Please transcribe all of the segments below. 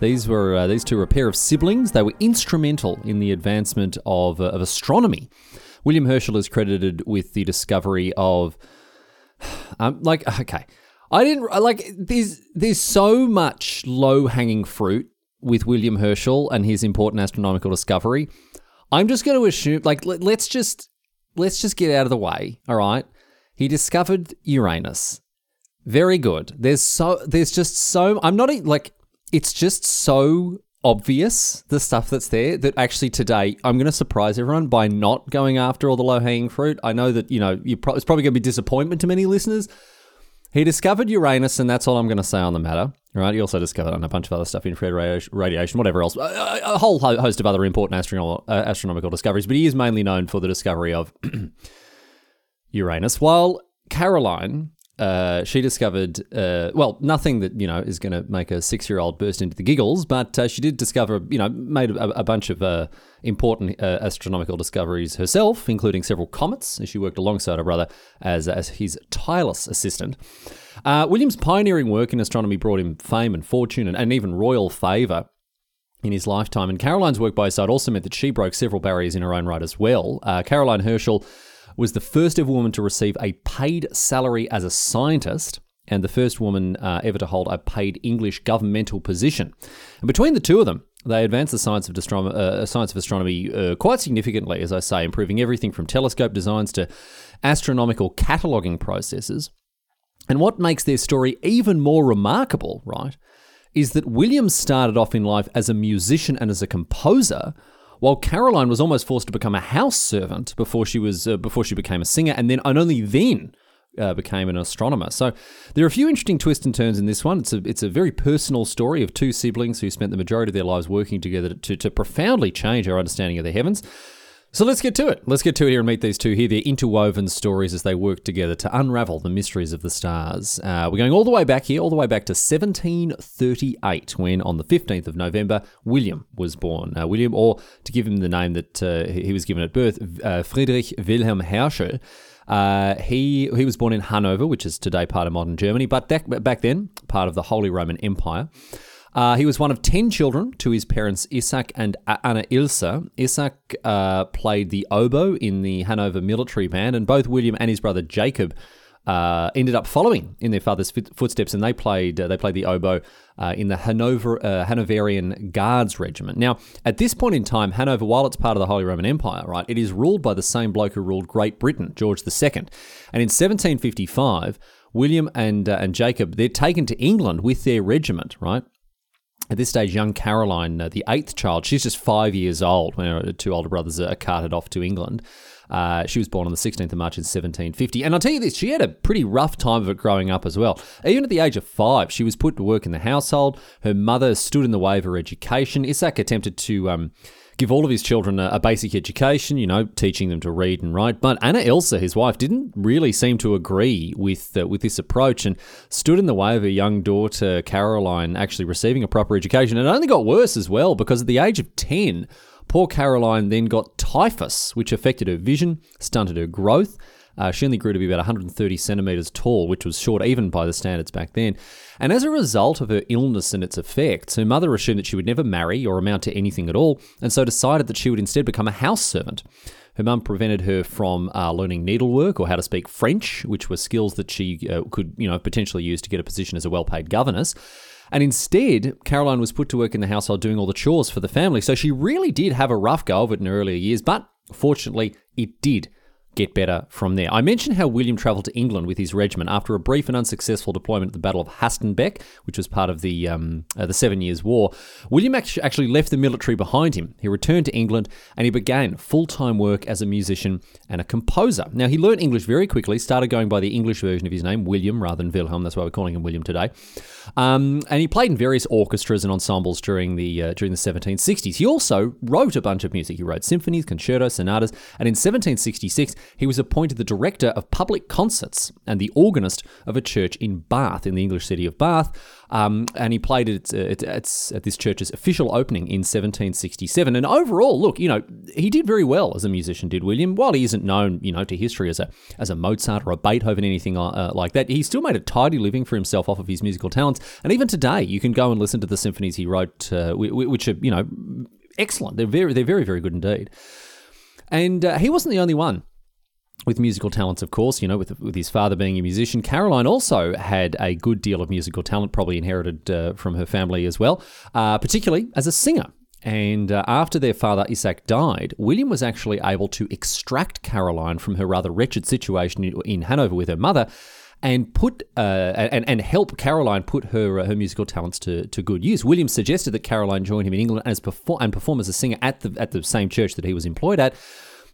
These were uh, these two were a pair of siblings. They were instrumental in the advancement of, uh, of astronomy. William Herschel is credited with the discovery of, um, like, okay, I didn't like. There's there's so much low hanging fruit with William Herschel and his important astronomical discovery. I'm just going to assume, like, let, let's just let's just get out of the way. All right, he discovered Uranus. Very good. There's so there's just so I'm not like it's just so obvious the stuff that's there that actually today I'm going to surprise everyone by not going after all the low hanging fruit. I know that you know you pro- it's probably going to be disappointment to many listeners. He discovered Uranus, and that's all I'm going to say on the matter. Right? He also discovered on a bunch of other stuff, infrared radi- radiation, whatever else, a, whole host of other important astrono- astronomical discoveries. But he is mainly known for the discovery of Uranus. While Caroline, uh, she discovered, uh, well, nothing that, you know, is going to make a six year old burst into the giggles, but uh, she did discover, you know, made a, a bunch of uh, important uh, astronomical discoveries herself, including several comets, as she worked alongside her brother as, as his tireless assistant. Uh, William's pioneering work in astronomy brought him fame and fortune and, and even royal favour in his lifetime. And Caroline's work by his side also meant that she broke several barriers in her own right as well. Uh, Caroline Herschel was the first ever woman to receive a paid salary as a scientist and the first woman uh, ever to hold a paid English governmental position. And between the two of them, they advanced the science of, astrom- uh, science of astronomy uh, quite significantly, as I say, improving everything from telescope designs to astronomical cataloguing processes. And what makes their story even more remarkable, right, is that Williams started off in life as a musician and as a composer, while Caroline was almost forced to become a house servant before she was uh, before she became a singer, and then and only then uh, became an astronomer. So there are a few interesting twists and turns in this one. It's a it's a very personal story of two siblings who spent the majority of their lives working together to to profoundly change our understanding of the heavens. So let's get to it. Let's get to it here and meet these two here. Their interwoven stories as they work together to unravel the mysteries of the stars. Uh, we're going all the way back here, all the way back to 1738, when on the 15th of November, William was born. Uh, William, or to give him the name that uh, he was given at birth, uh, Friedrich Wilhelm Herschel. Uh, he he was born in Hanover, which is today part of modern Germany, but back, back then part of the Holy Roman Empire. Uh, he was one of 10 children to his parents Isaac and Anna Ilse. Isaac uh, played the oboe in the Hanover military band, and both William and his brother Jacob uh, ended up following in their father's footsteps, and they played uh, they played the oboe uh, in the Hanover uh, Hanoverian Guards Regiment. Now, at this point in time, Hanover, while it's part of the Holy Roman Empire, right, it is ruled by the same bloke who ruled Great Britain, George II. And in 1755, William and and Jacob they're taken to England with their regiment, right? At this stage, young Caroline, uh, the eighth child, she's just five years old when her two older brothers are carted off to England. Uh, she was born on the 16th of March in 1750. And I'll tell you this, she had a pretty rough time of it growing up as well. Even at the age of five, she was put to work in the household. Her mother stood in the way of her education. Isaac attempted to um, give all of his children a, a, basic education, you know, teaching them to read and write. But Anna Elsa, his wife, didn't really seem to agree with uh, with this approach and stood in the way of her young daughter Caroline actually receiving a proper education. And it only got worse as well because at the age of ten. Poor Caroline then got typhus, which affected her vision, stunted her growth. Uh, she only grew to be about 130 centimeters tall, which was short even by the standards back then. And as a result of her illness and its effects, her mother assumed that she would never marry or amount to anything at all, and so decided that she would instead become a house servant. Her mum prevented her from uh, learning needlework or how to speak French, which were skills that she uh, could, you know, potentially use to get a position as a well-paid governess. And instead, Caroline was put to work in the household doing all the chores for the family. So she really did have a rough go of it in her earlier years, but fortunately, it did get better from there. I mentioned how William travelled to England with his regiment after a brief and unsuccessful deployment at the Battle of Hastenbeck, which was part of the um, uh, the Seven Years' War. William actually left the military behind him. He returned to England and he began full time work as a musician and a composer. Now he learned English very quickly. Started going by the English version of his name, William, rather than Wilhelm. That's why we're calling him William today. Um, and he played in various orchestras and ensembles during the uh, during the 1760s. He also wrote a bunch of music. He wrote symphonies, concertos, sonatas, and in 1766 he was appointed the director of public concerts and the organist of a church in Bath, in the English city of Bath. Um, and he played it at, at, at, this church's official opening in 1767. And overall, look, you know, he did very well as a musician, did William. While he isn't known, you know, to history as a as a Mozart or a Beethoven, anything uh, like that, he still made a tidy living for himself off of his musical talents. And even today, you can go and listen to the symphonies he wrote, uh, which are, you know, excellent. They're very, they're very, very good indeed. And uh, he wasn't the only one with musical talents, of course, you know, with, with his father being a musician. Caroline also had a good deal of musical talent, probably inherited uh, from her family as well, uh, particularly as a singer. And uh, after their father Isaac died, William was actually able to extract Caroline from her rather wretched situation in, Hanover with her mother and put uh, and and help Caroline put her uh, her musical talents to, to good use. William suggested that Caroline join him in England as and perform as a singer at the at the same church that he was employed at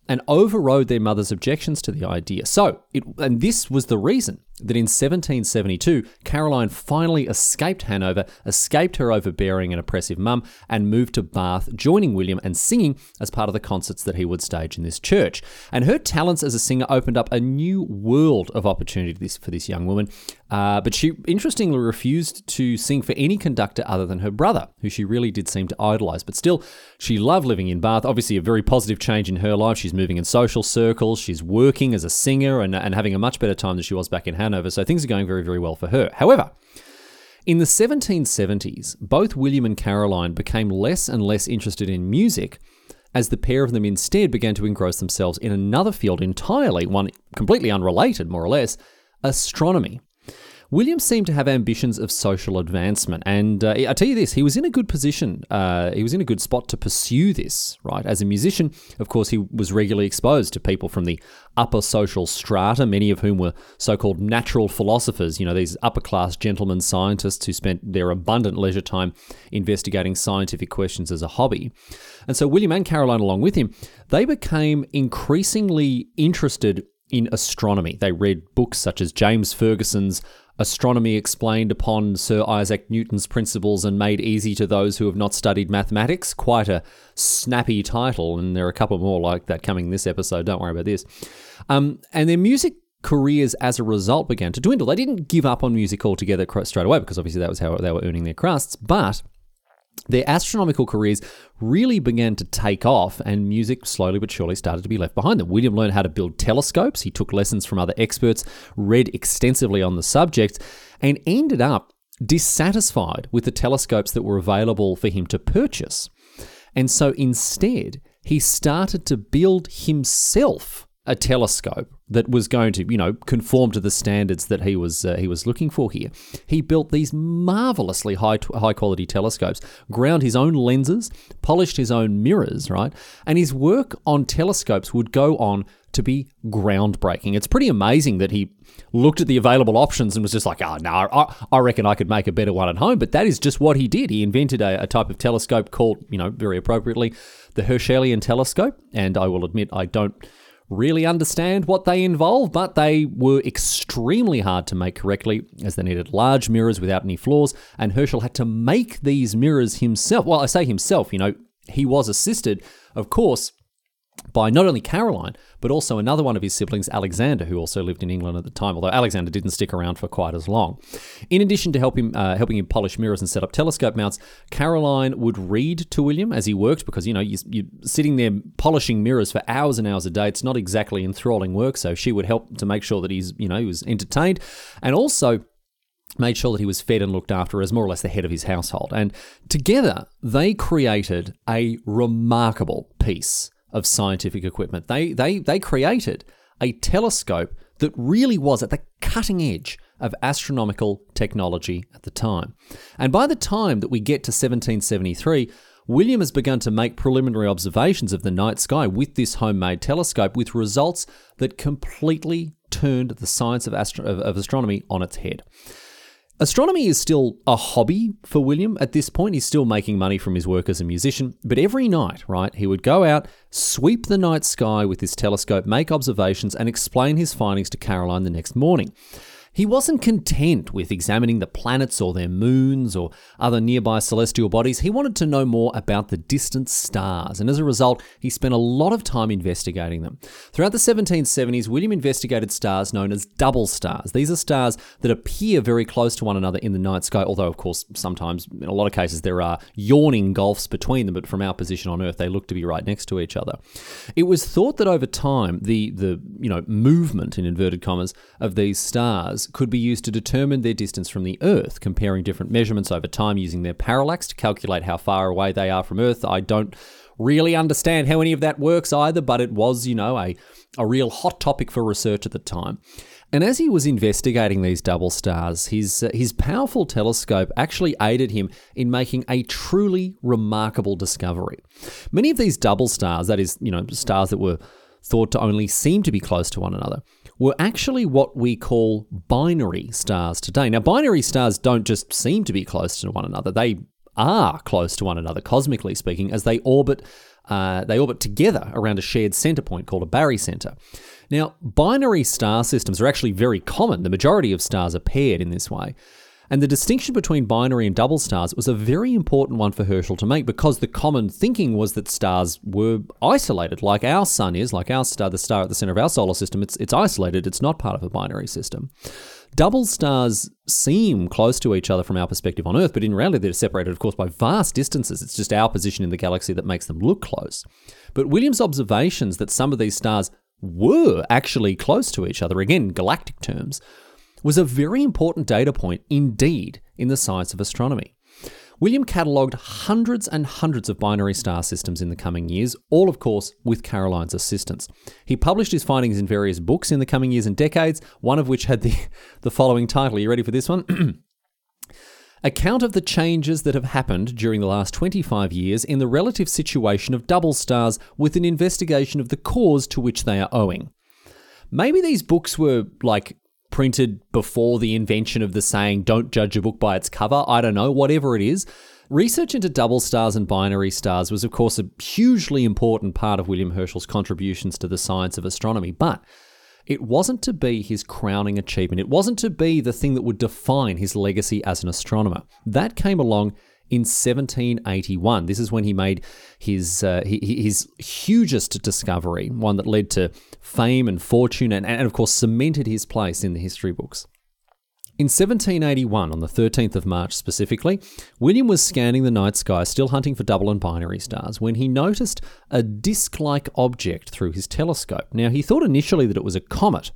and overrode their mother's objections to the idea. So, it, and this was the reason that in 1772, Caroline finally escaped Hanover, escaped her overbearing and oppressive mum, and moved to Bath, joining William and singing as part of the concerts that he would stage in this church. And her talents as a singer opened up a new world of opportunity for this young woman. Uh, but she interestingly refused to sing for any conductor other than her brother, who she really did seem to idolise. But still, she loved living in Bath. Obviously, a very positive change in her life. She's moving in social circles, she's working as a singer and, and having a much better time than she was back in Hanover. Hanover, so things are going very, very well for her. However, in the 1770s, both William and Caroline became less and less interested in music as the pair of them instead began to engross themselves in another field entirely, one completely unrelated, more or less astronomy. William seemed to have ambitions of social advancement, and uh, I tell you this, he was in a good position. Uh, he was in a good spot to pursue this, right? As a musician, of course, he was regularly exposed to people from the upper social strata, many of whom were so called natural philosophers, you know, these upper class gentlemen scientists who spent their abundant leisure time investigating scientific questions as a hobby. And so William and Caroline, along with him, they became increasingly interested in astronomy. They read books such as James Ferguson's Astronomy Explained upon Sir Isaac Newton's Principles and Made Easy to Those Who Have Not Studied Mathematics. Quite a snappy title, and there are a couple more like that coming this episode. Don't worry about this. Um, and their music careers as a result began to dwindle. They didn't give up on music altogether straight away because obviously that was how they were earning their crusts, but their astronomical careers really began to take off, and music slowly but surely started to be left behind them. William learned how to build telescopes, he took lessons from other experts, read extensively on the subject, and ended up dissatisfied with the telescopes that were available for him to purchase. And so instead, he started to build himself a telescope that was going to, you know, conform to the standards that he was uh, he was looking for here. He built these marvelously high high quality telescopes, ground his own lenses, polished his own mirrors, right? And his work on telescopes would go on to be groundbreaking. It's pretty amazing that he looked at the available options and was just like, oh, no, I, I reckon I could make a better one at home. But that is just what he did. He invented a, a type of telescope called, you know, very appropriately, the Herschelian telescope. And I will admit, I don't really understand what they involve, but they were extremely hard to make correctly as they needed large mirrors without any flaws, and Herschel had to make these mirrors himself. Well, I say himself, you know, he was assisted, of course, by not only Caroline, but also another one of his siblings, Alexander, who also lived in England at the time, although Alexander didn't stick around for quite as long. In addition to help him, uh, helping him polish mirrors and set up telescope mounts, Caroline would read to William as he worked because, you know, you, you're sitting there polishing mirrors for hours and hours a day. It's not exactly enthralling work, so she would help to make sure that he's, you know, he was entertained. And also, made sure that he was fed and looked after as more or less the head of his household. And together, they created a remarkable piece of scientific equipment. They, they, they created a telescope that really was at the cutting edge of astronomical technology at the time. And by the time that we get to 1773, William has begun to make preliminary observations of the night sky with this homemade telescope with results that completely turned the science of, astro- of, of astronomy on its head. Astronomy is still a hobby for William at this point. He's still making money from his work as a musician, but every night, right, he would go out, sweep the night sky with his telescope, make observations, and explain his findings to Caroline the next morning. He wasn't content with examining the planets or their moons or other nearby celestial bodies. He wanted to know more about the distant stars, and as a result, he spent a lot of time investigating them. Throughout the 1770s, William investigated stars known as double stars. These are stars that appear very close to one another in the night sky, although, of course, sometimes, in a lot of cases, there are yawning gulfs between them, but from our position on Earth, they look to be right next to each other. It was thought that over time, the, the you know, movement, in inverted commas, of these stars could be used to determine their distance from the Earth, comparing different measurements over time using their parallax to calculate how far away they are from Earth. I don't really understand how any of that works either, but it was, you know, a, a real hot topic for research at the time. And as he was investigating these double stars, his, uh, his powerful telescope actually aided him in making a truly remarkable discovery. Many of these double stars, that is, you know, stars that were thought to only seem to be close to one another, were actually what we call binary stars today. Now, binary stars don't just seem to be close to one another, they are close to one another, cosmically speaking, as they orbit. Uh, they orbit together around a shared center point called a barycenter. Now, binary star systems are actually very common. The majority of stars are paired in this way. And the distinction between binary and double stars was a very important one for Herschel to make because the common thinking was that stars were isolated, like our sun is, like our star, the star at the center of our solar system. It's, it's isolated, it's not part of a binary system. Double stars seem close to each other from our perspective on Earth, but in reality, they're separated, of course, by vast distances. It's just our position in the galaxy that makes them look close. But Williams' observations that some of these stars were actually close to each other, again, galactic terms, was a very important data point indeed in the science of astronomy. William catalogued hundreds and hundreds of binary star systems in the coming years, all of course with Caroline's assistance. He published his findings in various books in the coming years and decades, one of which had the, the following title. Are you ready for this one? Account of the changes that have happened during the last 25 years in the relative situation of double stars with an investigation of the cause to which they are owing. Maybe these books were like printed before the invention of the saying, don't judge a book by its cover. I don't know, whatever it is. Research into double stars and binary stars was, of course, a hugely important part of William Herschel's contributions to the science of astronomy, but it wasn't to be his crowning achievement. It wasn't to be the thing that would define his legacy as an astronomer. That came along in 1781. This is when he made his uh, his hugest discovery, one that led to fame and fortune, and, and of course cemented his place in the history books. In 1781, on the 13th of March specifically, William was scanning the night sky, still hunting for double and binary stars, when he noticed a disc like object through his telescope. Now, he thought initially that it was a comet,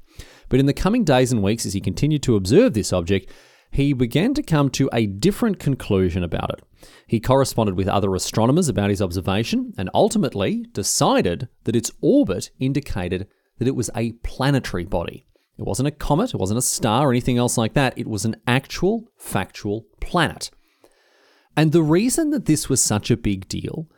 but in the coming days and weeks, as he continued to observe this object, he began to come to a different conclusion about it. He corresponded with other astronomers about his observation and ultimately decided that its orbit indicated that it was a planetary body. It wasn't a comet, it wasn't a star or anything else like that. It was an actual, factual planet. And the reason that this was such a big deal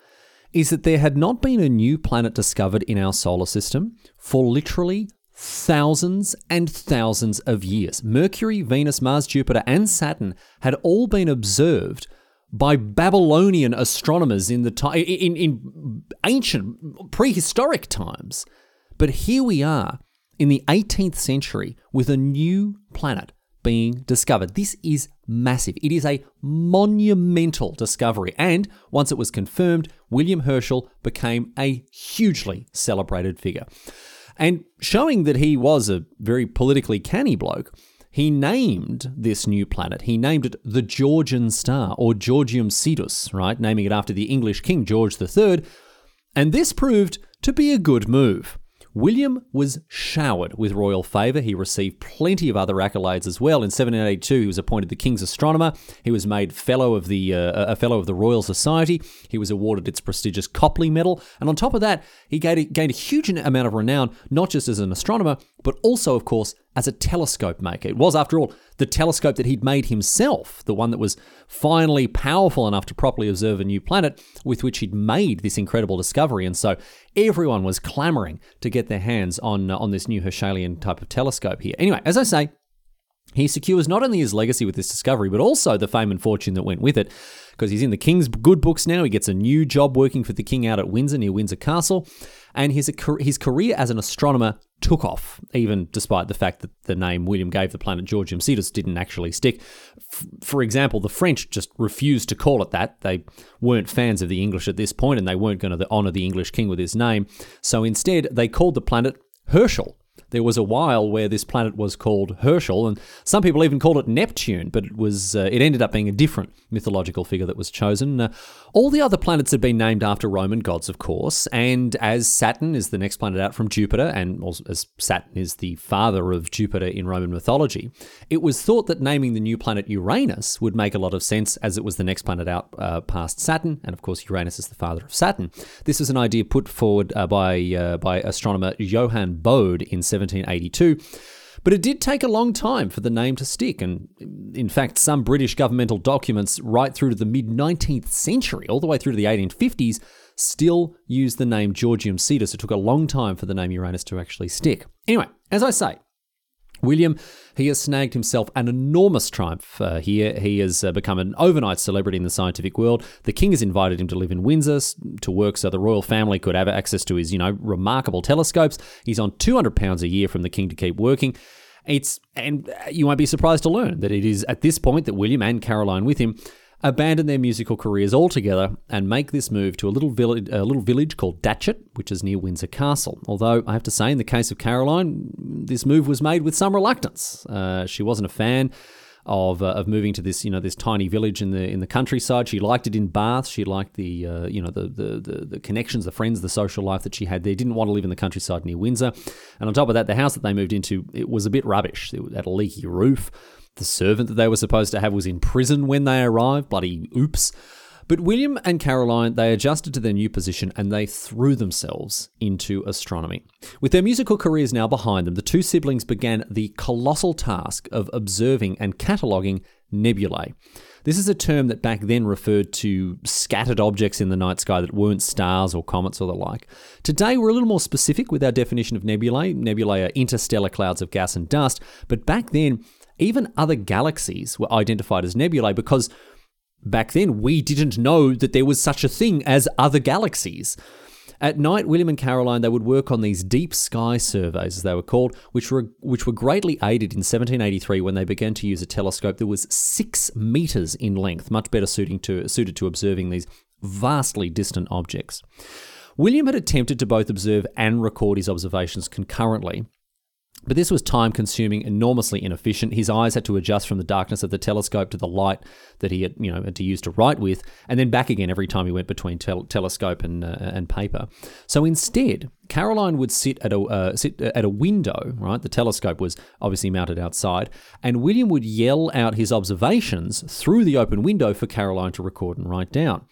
is that there had not been a new planet discovered in our solar system for literally thousands and thousands of years. Mercury, Venus, Mars, Jupiter, and Saturn had all been observed by Babylonian astronomers in the time in, in ancient prehistoric times. But here we are in the 18th century with a new planet being discovered. This is massive. It is a monumental discovery. And once it was confirmed, William Herschel became a hugely celebrated figure. And showing that he was a very politically canny bloke, he named this new planet, he named it the Georgian Star, or Georgium Sidus, right? Naming it after the English King George III. And this proved to be a good move. William was showered with royal favour. He received plenty of other accolades as well. In 1782, he was appointed the King's Astronomer. He was made Fellow of the uh, a Fellow of the Royal Society. He was awarded its prestigious Copley Medal, and on top of that, he gained, gained a huge amount of renown not just as an astronomer but also, of course, as a telescope maker. It was, after all, the telescope that he'd made himself, the one that was finally powerful enough to properly observe a new planet, with which he'd made this incredible discovery. And so everyone was clamoring to get their hands on, uh, on this new Herschelian type of telescope here. Anyway, as I say, he secures not only his legacy with this discovery, but also the fame and fortune that went with it, because he's in the King's good books now. He gets a new job working for the King out at Windsor, near Windsor Castle, and his, his career as an astronomer took off, even despite the fact that the name William gave the planet Georgium Sidus didn't actually stick. F- for example, the French just refused to call it that. They weren't fans of the English at this point, and they weren't going to honour the English king with his name. So instead, they called the planet Herschel, there was a while where this planet was called Herschel, and some people even called it Neptune, but it was uh, it ended up being a different mythological figure that was chosen. Uh, all the other planets had been named after Roman gods, of course, and as Saturn is the next planet out from Jupiter, and as Saturn is the father of Jupiter in Roman mythology, it was thought that naming the new planet Uranus would make a lot of sense, as it was the next planet out uh, past Saturn, and of course Uranus is the father of Saturn. This was an idea put forward uh, by uh, by astronomer Johann Bode in 1782. But it did take a long time for the name to stick, and in fact, some British governmental documents right through to the mid 19th century, all the way through to the 1850s, still use the name Georgium Sidus. It took a long time for the name Uranus to actually stick. Anyway, as I say, William, he has snagged himself an enormous triumph uh, here. He has uh, become an overnight celebrity in the scientific world. The king has invited him to live in Windsor to work so the royal family could have access to his, you know, remarkable telescopes. He's on £200 a year from the king to keep working. It's and you won't be surprised to learn that it is at this point that William and Caroline with him abandon their musical careers altogether and make this move to a little village, a little village called Datchet, which is near Windsor Castle. Although I have to say, in the case of Caroline, this move was made with some reluctance. Uh, she wasn't a fan of, uh, of moving to this you know this tiny village in the in the countryside. She liked it in Bath. She liked the uh, you know the, the, the the connections, the friends, the social life that she had there. Didn't want to live in the countryside near Windsor. And on top of that, the house that they moved into it was a bit rubbish. It had a leaky roof. The servant that they were supposed to have was in prison when they arrived. Bloody oops. But William and Caroline, they adjusted to their new position and they threw themselves into astronomy. With their musical careers now behind them, the two siblings began the colossal task of observing and cataloguing nebulae. This is a term that back then referred to scattered objects in the night sky that weren't stars or comets or the like. Today, we're a little more specific with our definition of nebulae. Nebulae are interstellar clouds of gas and dust, but back then, even other galaxies were identified as nebulae because back then we didn't know that there was such a thing as other galaxies. At night, William and Caroline they would work on these deep sky surveys, as they were called, which were which were greatly aided in 1783 when they began to use a telescope that was six meters in length, much better suiting to suited to observing these vastly distant objects. William had attempted to both observe and record his observations concurrently, but this was time consuming, enormously inefficient. His eyes had to adjust from the darkness of the telescope to the light that he had, you know, had to use to write with, and then back again every time he went between tel- telescope and uh, and paper. So instead, Caroline would sit at a uh, sit at a window. Right, the telescope was obviously mounted outside, and William would yell out his observations through the open window for Caroline to record and write down.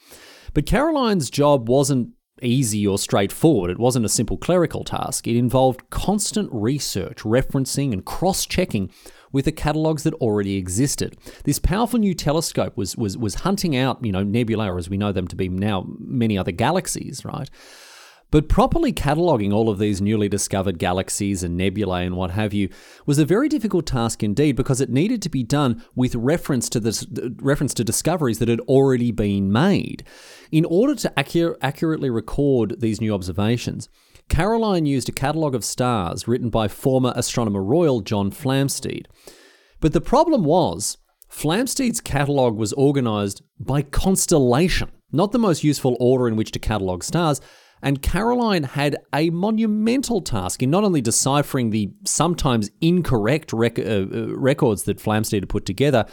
But Caroline's job wasn't easy or straightforward. It wasn't a simple clerical task. It involved constant research, referencing, and cross checking with the catalogues that already existed. This powerful new telescope was, was, was hunting out, you know, nebulae, as we know them to be now, many other galaxies, right? But properly cataloguing all of these newly discovered galaxies and nebulae and what have you was a very difficult task indeed because it needed to be done with reference to reference to discoveries that had already been made. In order to accur- accurately record these new observations, Caroline used a catalogue of stars written by former astronomer royal John Flamsteed. But the problem was, Flamsteed's catalogue was organised by constellation, not the most useful order in which to catalogue stars, and Caroline had a monumental task in not only deciphering the sometimes incorrect rec- uh, uh, records that Flamsteed had put together,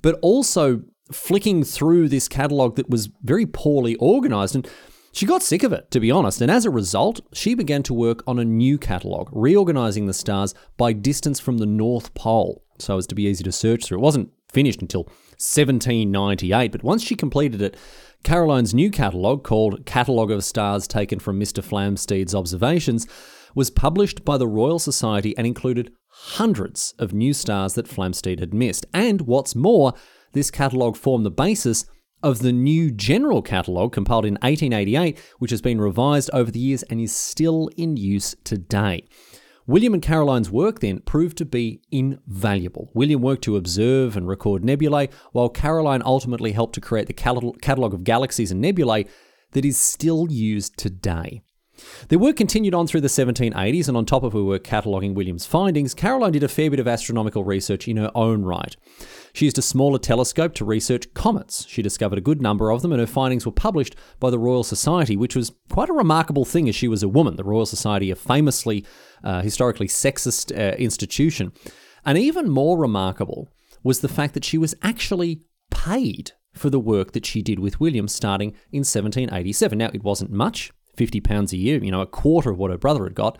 but also flicking through this catalogue that was very poorly organized. And she got sick of it, to be honest, and as a result, she began to work on a new catalogue, reorganizing the stars by distance from the North Pole so as to be easy to search through. It wasn't finished until 1798, but once she completed it, Caroline's new catalogue, called Catalogue of Stars Taken from Mr. Flamsteed's Observations, was published by the Royal Society and included hundreds of new stars that Flamsteed had missed. And what's more, this catalogue formed the basis of the new general catalogue compiled in 1888, which has been revised over the years and is still in use today. William and Caroline's work then proved to be invaluable. William worked to observe and record nebulae, while Caroline ultimately helped to create the catalogue of galaxies and nebulae that is still used today. Their work continued on through the 1780s, and on top of her work cataloguing William's findings, Caroline did a fair bit of astronomical research in her own right. She used a smaller telescope to research comets. She discovered a good number of them, and her findings were published by the Royal Society, which was quite a remarkable thing as she was a woman. The Royal Society, a famously, uh, historically sexist uh, institution. And even more remarkable was the fact that she was actually paid for the work that she did with William starting in 1787. Now, it wasn't much, £50 a year, you know, a quarter of what her brother had got.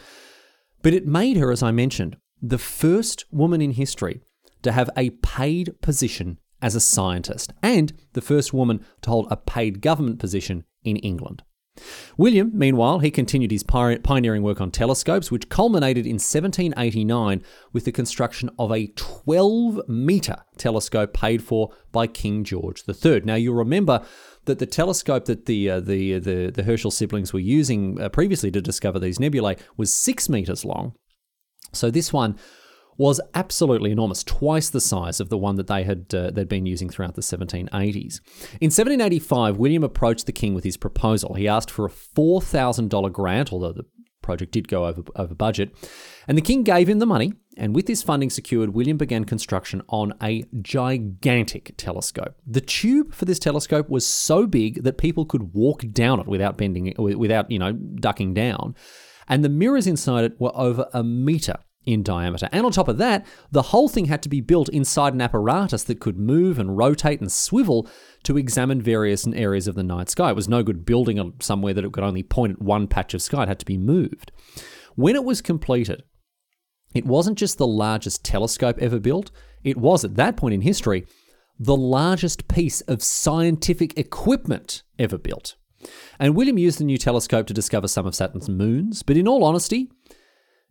But it made her, as I mentioned, the first woman in history to have a paid position as a scientist and the first woman to hold a paid government position in England. William, meanwhile, he continued his pioneering work on telescopes, which culminated in 1789 with the construction of a 12 metre telescope paid for by King George III. Now, you'll remember that the telescope that the uh, the, the the Herschel siblings were using uh, previously to discover these nebulae was six meters long. So this one was absolutely enormous, twice the size of the one that they had uh, they'd been using throughout the 1780s. In 1785, William approached the king with his proposal. He asked for a $4,000 grant, although the project did go over, over budget, and the king gave him the money. And with this funding secured, William began construction on a gigantic telescope. The tube for this telescope was so big that people could walk down it without bending, without you know ducking down, and the mirrors inside it were over a meter in diameter. And on top of that, the whole thing had to be built inside an apparatus that could move and rotate and swivel to examine various areas of the night sky. It was no good building somewhere that it could only point at one patch of sky, it had to be moved. When it was completed, it wasn't just the largest telescope ever built, it was at that point in history the largest piece of scientific equipment ever built. And William used the new telescope to discover some of Saturn's moons, but in all honesty,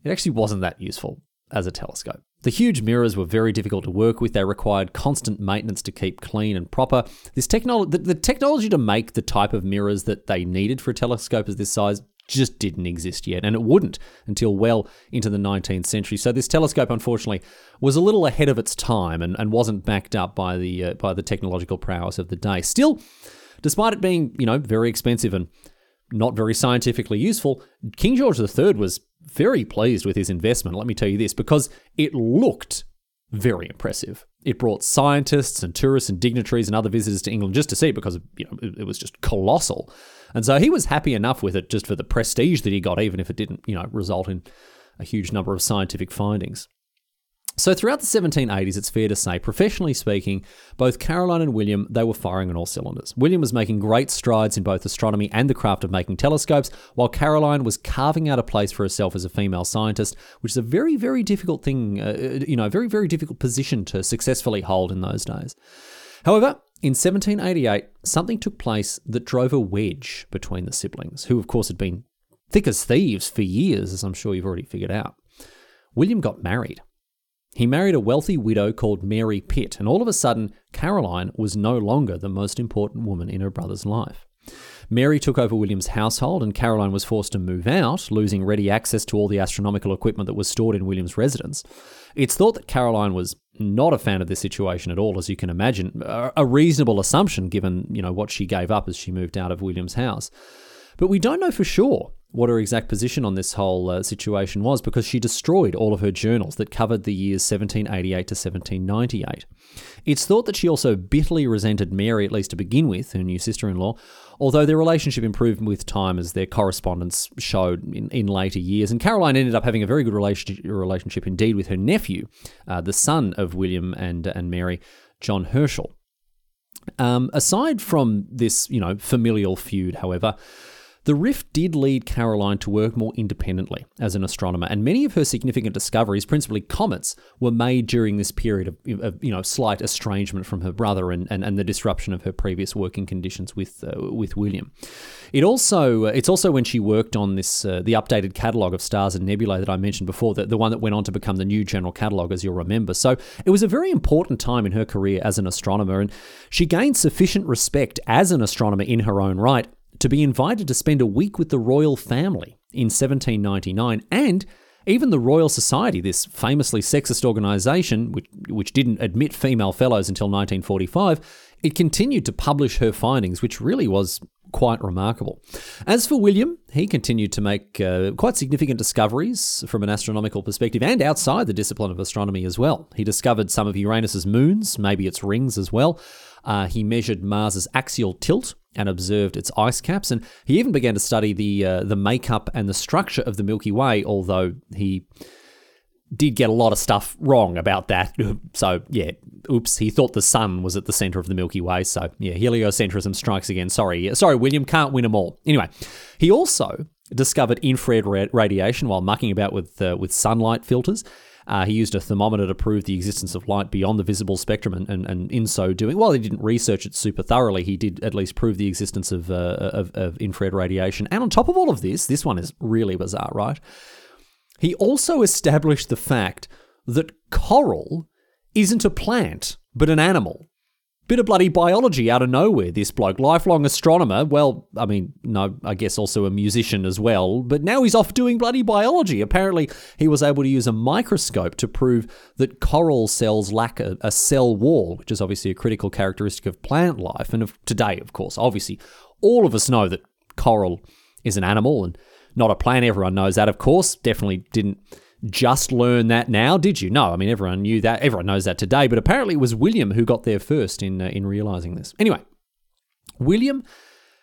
it actually wasn't that useful as a telescope. The huge mirrors were very difficult to work with. They required constant maintenance to keep clean and proper. This technology, the, the, technology to make the type of mirrors that they needed for a telescope of this size just didn't exist yet, and it wouldn't until well into the 19th century. So this telescope, unfortunately, was a little ahead of its time and, and wasn't backed up by the uh, by the technological prowess of the day. Still, despite it being you know very expensive and not very scientifically useful, King George III was very pleased with his investment, let me tell you this, because it looked very impressive. It brought scientists and tourists and dignitaries and other visitors to England just to see it because you know it, it was just colossal. And so he was happy enough with it just for the prestige that he got, even if it didn't, you know, result in a huge number of scientific findings. So throughout the 1780s, it's fair to say, professionally speaking, both Caroline and William, they were firing on all cylinders. William was making great strides in both astronomy and the craft of making telescopes, while Caroline was carving out a place for herself as a female scientist, which is a very, very difficult thing, uh, you know, a very, very difficult position to successfully hold in those days. However, in 1788, something took place that drove a wedge between the siblings, who, of course, had been thick as thieves for years, as I'm sure you've already figured out. William got married. He married a wealthy widow called Mary Pitt, and all of a sudden, Caroline was no longer the most important woman in her brother's life. Mary took over William's household, and Caroline was forced to move out, losing ready access to all the astronomical equipment that was stored in William's residence. It's thought that Caroline was not a fan of this situation at all, as you can imagine, a reasonable assumption given you know what she gave up as she moved out of William's house. But we don't know for sure what her exact position on this whole uh, situation was because she destroyed all of her journals that covered the years 1788 to 1798. It's thought that she also bitterly resented Mary, at least to begin with, her new sister in law, although their relationship improved with time as their correspondence showed in, in later years. And Caroline ended up having a very good relationship, relationship indeed with her nephew, uh, the son of William and, and Mary, John Herschel. Um, aside from this, you know, familial feud, however, The rift did lead Caroline to work more independently as an astronomer, and many of her significant discoveries, principally comets, were made during this period of, of you know slight estrangement from her brother and, and, and the disruption of her previous working conditions with uh, with William. It also uh, it's also when she worked on this uh, the updated catalogue of stars and nebulae that I mentioned before, the, the one that went on to become the new general catalogue, as you'll remember. So it was a very important time in her career as an astronomer, and she gained sufficient respect as an astronomer in her own right to be invited to spend a week with the royal family in 1799 and even the Royal Society, this famously sexist organisation, which, which didn't admit female fellows until 1945, it continued to publish her findings, which really was quite remarkable. As for William, he continued to make uh, quite significant discoveries from an astronomical perspective and outside the discipline of astronomy as well. He discovered some of Uranus's moons, maybe its rings as well. Uh, he measured Mars's axial tilt and observed its ice caps, and he even began to study the uh, the makeup and the structure of the Milky Way. Although he did get a lot of stuff wrong about that. So, yeah, oops, he thought the sun was at the center of the Milky Way. So, yeah, heliocentrism strikes again. Sorry. Sorry, William, can't win them all. Anyway, he also discovered infrared radiation while mucking about with, uh, with sunlight filters. Uh, he used a thermometer to prove the existence of light beyond the visible spectrum, and, and, and in so doing, while he didn't research it super thoroughly, he did at least prove the existence of, uh, of, of infrared radiation. And on top of all of this, this one is really bizarre, right? He also established the fact that coral isn't a plant, but an animal. Bit of bloody biology out of nowhere, this bloke. Lifelong astronomer. Well, I mean, no, I guess also a musician as well. But now he's off doing bloody biology. Apparently, he was able to use a microscope to prove that coral cells lack a, a cell wall, which is obviously a critical characteristic of plant life. And of today, of course, obviously, all of us know that coral is an animal and not a plan. Everyone knows that, of course. Definitely didn't just learn that now, did you? No, I mean everyone knew that. Everyone knows that today, but apparently it was William who got there first in uh, in realizing this. Anyway, William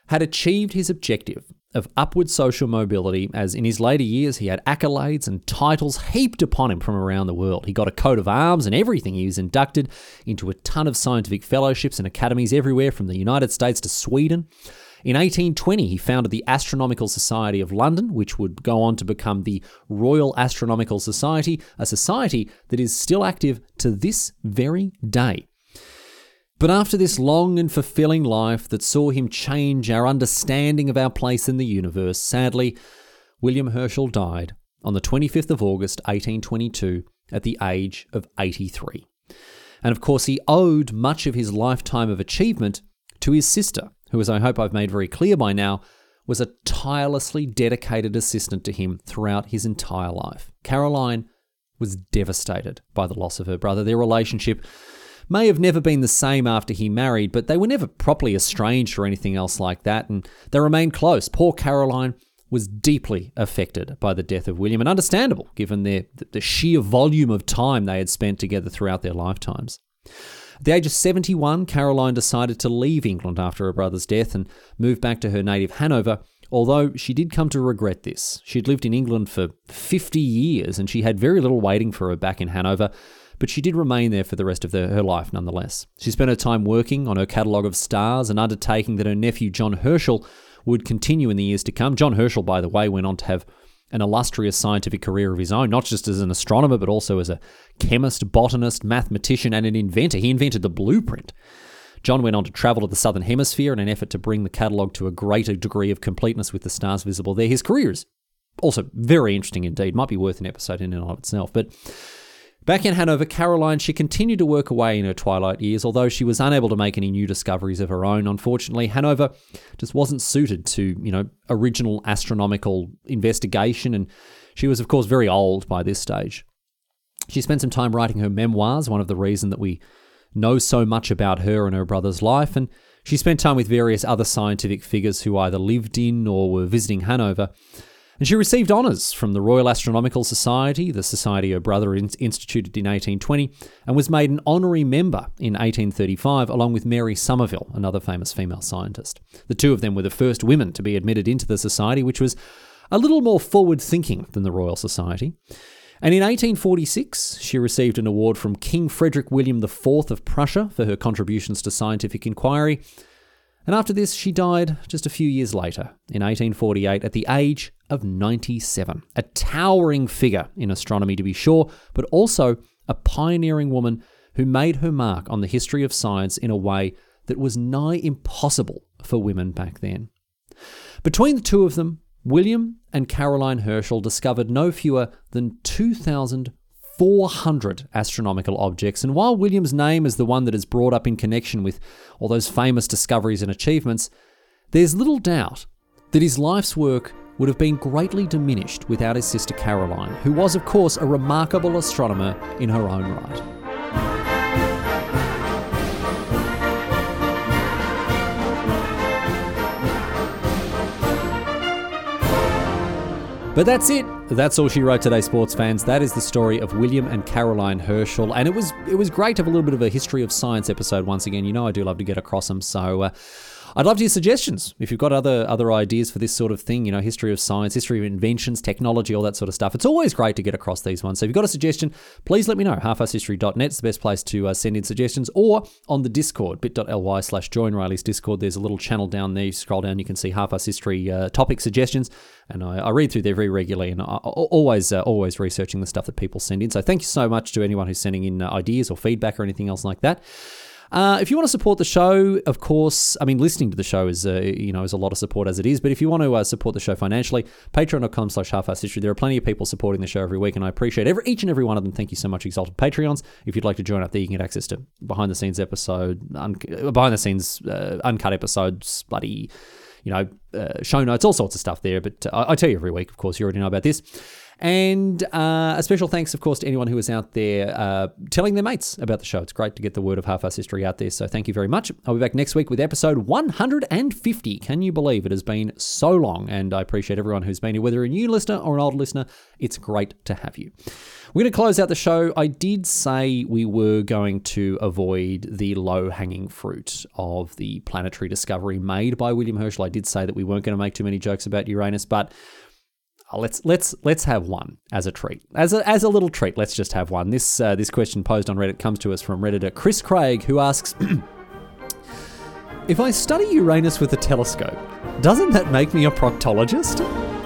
had achieved his objective of upward social mobility as in his later years he had accolades and titles heaped upon him from around the world. He got a coat of arms and everything. He was inducted into a ton of scientific fellowships and academies everywhere from the United States to Sweden. In 1820, he founded the Astronomical Society of London, which would go on to become the Royal Astronomical Society, a society that is still active to this very day. But after this long and fulfilling life that saw him change our understanding of our place in the universe, sadly, William Herschel died on the 25th of August 1822 at the age of 83. And of course, he owed much of his lifetime of achievement to his sister, who, as I hope I've made very clear by now, was a tirelessly dedicated assistant to him throughout his entire life. Caroline was devastated by the loss of her brother. Their relationship may have never been the same after he married, but they were never properly estranged or anything else like that, and they remained close. Poor Caroline was deeply affected by the death of William, and understandable given their, the sheer volume of time they had spent together throughout their lifetimes. At the age of 71, Caroline decided to leave England after her brother's death and move back to her native Hanover, although she did come to regret this. She'd lived in England for 50 years and she had very little waiting for her back in Hanover, but she did remain there for the rest of the, her life nonetheless. She spent her time working on her catalogue of stars and undertaking that her nephew John Herschel would continue in the years to come. John Herschel, by the way, went on to have an illustrious scientific career of his own, not just as an astronomer, but also as a chemist, botanist, mathematician, and an inventor. He invented the blueprint. John went on to travel to the southern hemisphere in an effort to bring the catalogue to a greater degree of completeness with the stars visible there. His career is also very interesting indeed. Might be worth an episode in and of itself. But Back in Hanover, Caroline, she continued to work away in her twilight years, although she was unable to make any new discoveries of her own. Unfortunately, Hanover just wasn't suited to, you know, original astronomical investigation, and she was, of course, very old by this stage. She spent some time writing her memoirs, one of the reasons that we know so much about her and her brother's life, and she spent time with various other scientific figures who either lived in or were visiting Hanover. And she received honours from the Royal Astronomical Society, the society her brother instituted in 1820, and was made an honorary member in 1835, along with Mary Somerville, another famous female scientist. The two of them were the first women to be admitted into the society, which was a little more forward thinking than the Royal Society. And in 1846, she received an award from King Frederick William IV of Prussia for her contributions to scientific inquiry, And after this, she died just a few years later, in 1848, at the age of 97. A towering figure in astronomy, to be sure, but also a pioneering woman who made her mark on the history of science in a way that was nigh impossible for women back then. Between the two of them, William and Caroline Herschel discovered no fewer than 2,400 astronomical objects. And while William's name is the one that is brought up in connection with all those famous discoveries and achievements, there's little doubt that his life's work would have been greatly diminished without his sister Caroline, who was, of course, a remarkable astronomer in her own right. But that's it. That's all she wrote today, sports fans. That is the story of William and Caroline Herschel, and it was it was great to have a little bit of a history of science episode once again. You know, I do love to get across them, so. Uh, I'd love to hear suggestions if you've got other other ideas for this sort of thing. You know, history of science, history of inventions, technology, all that sort of stuff. It's always great to get across these ones. So if you've got a suggestion, please let me know. Halfarsedhistory.net is the best place to uh, send in suggestions, or on the Discord, bit.ly slash join Riley's Discord. There's a little channel down there. You scroll down, you can see Half History uh, topic suggestions, and I, I, read through there very regularly, and I, always uh, always researching the stuff that people send in. So thank you so much to anyone who's sending in uh, ideas or feedback or anything else like that. Uh, if you want to support the show, of course, I mean, listening to the show is, uh, you know, is a lot of support as it is. But if you want to uh, support the show financially, patreon.com slash half history. There are plenty of people supporting the show every week, and I appreciate every, each and every one of them. Thank you so much, Exalted Patreons. If you'd like to join up there, you can get access to behind the scenes episode, un- behind the scenes uh, uncut episodes, bloody, you know, uh, show notes, all sorts of stuff there. But uh, I tell you every week, of course, you already know about this. And uh, a special thanks, of course, to anyone who is out there uh, telling their mates about the show. It's great to get the word of Half-Arsed History out there. So thank you very much. I'll be back next week with episode 150. Can you believe it has been so long? And I appreciate everyone who's been here, whether a new listener or an old listener. It's great to have you. We're going to close out the show. I did say we were going to avoid the low hanging fruit of the planetary discovery made by William Herschel. I did say that we weren't going to make too many jokes about Uranus, but let's let's let's have one as a treat, as a as a little treat. Let's just have one. This uh, this question posed on Reddit comes to us from redditor Chris Craig, who asks, "If I study Uranus with a telescope, doesn't that make me a proctologist?"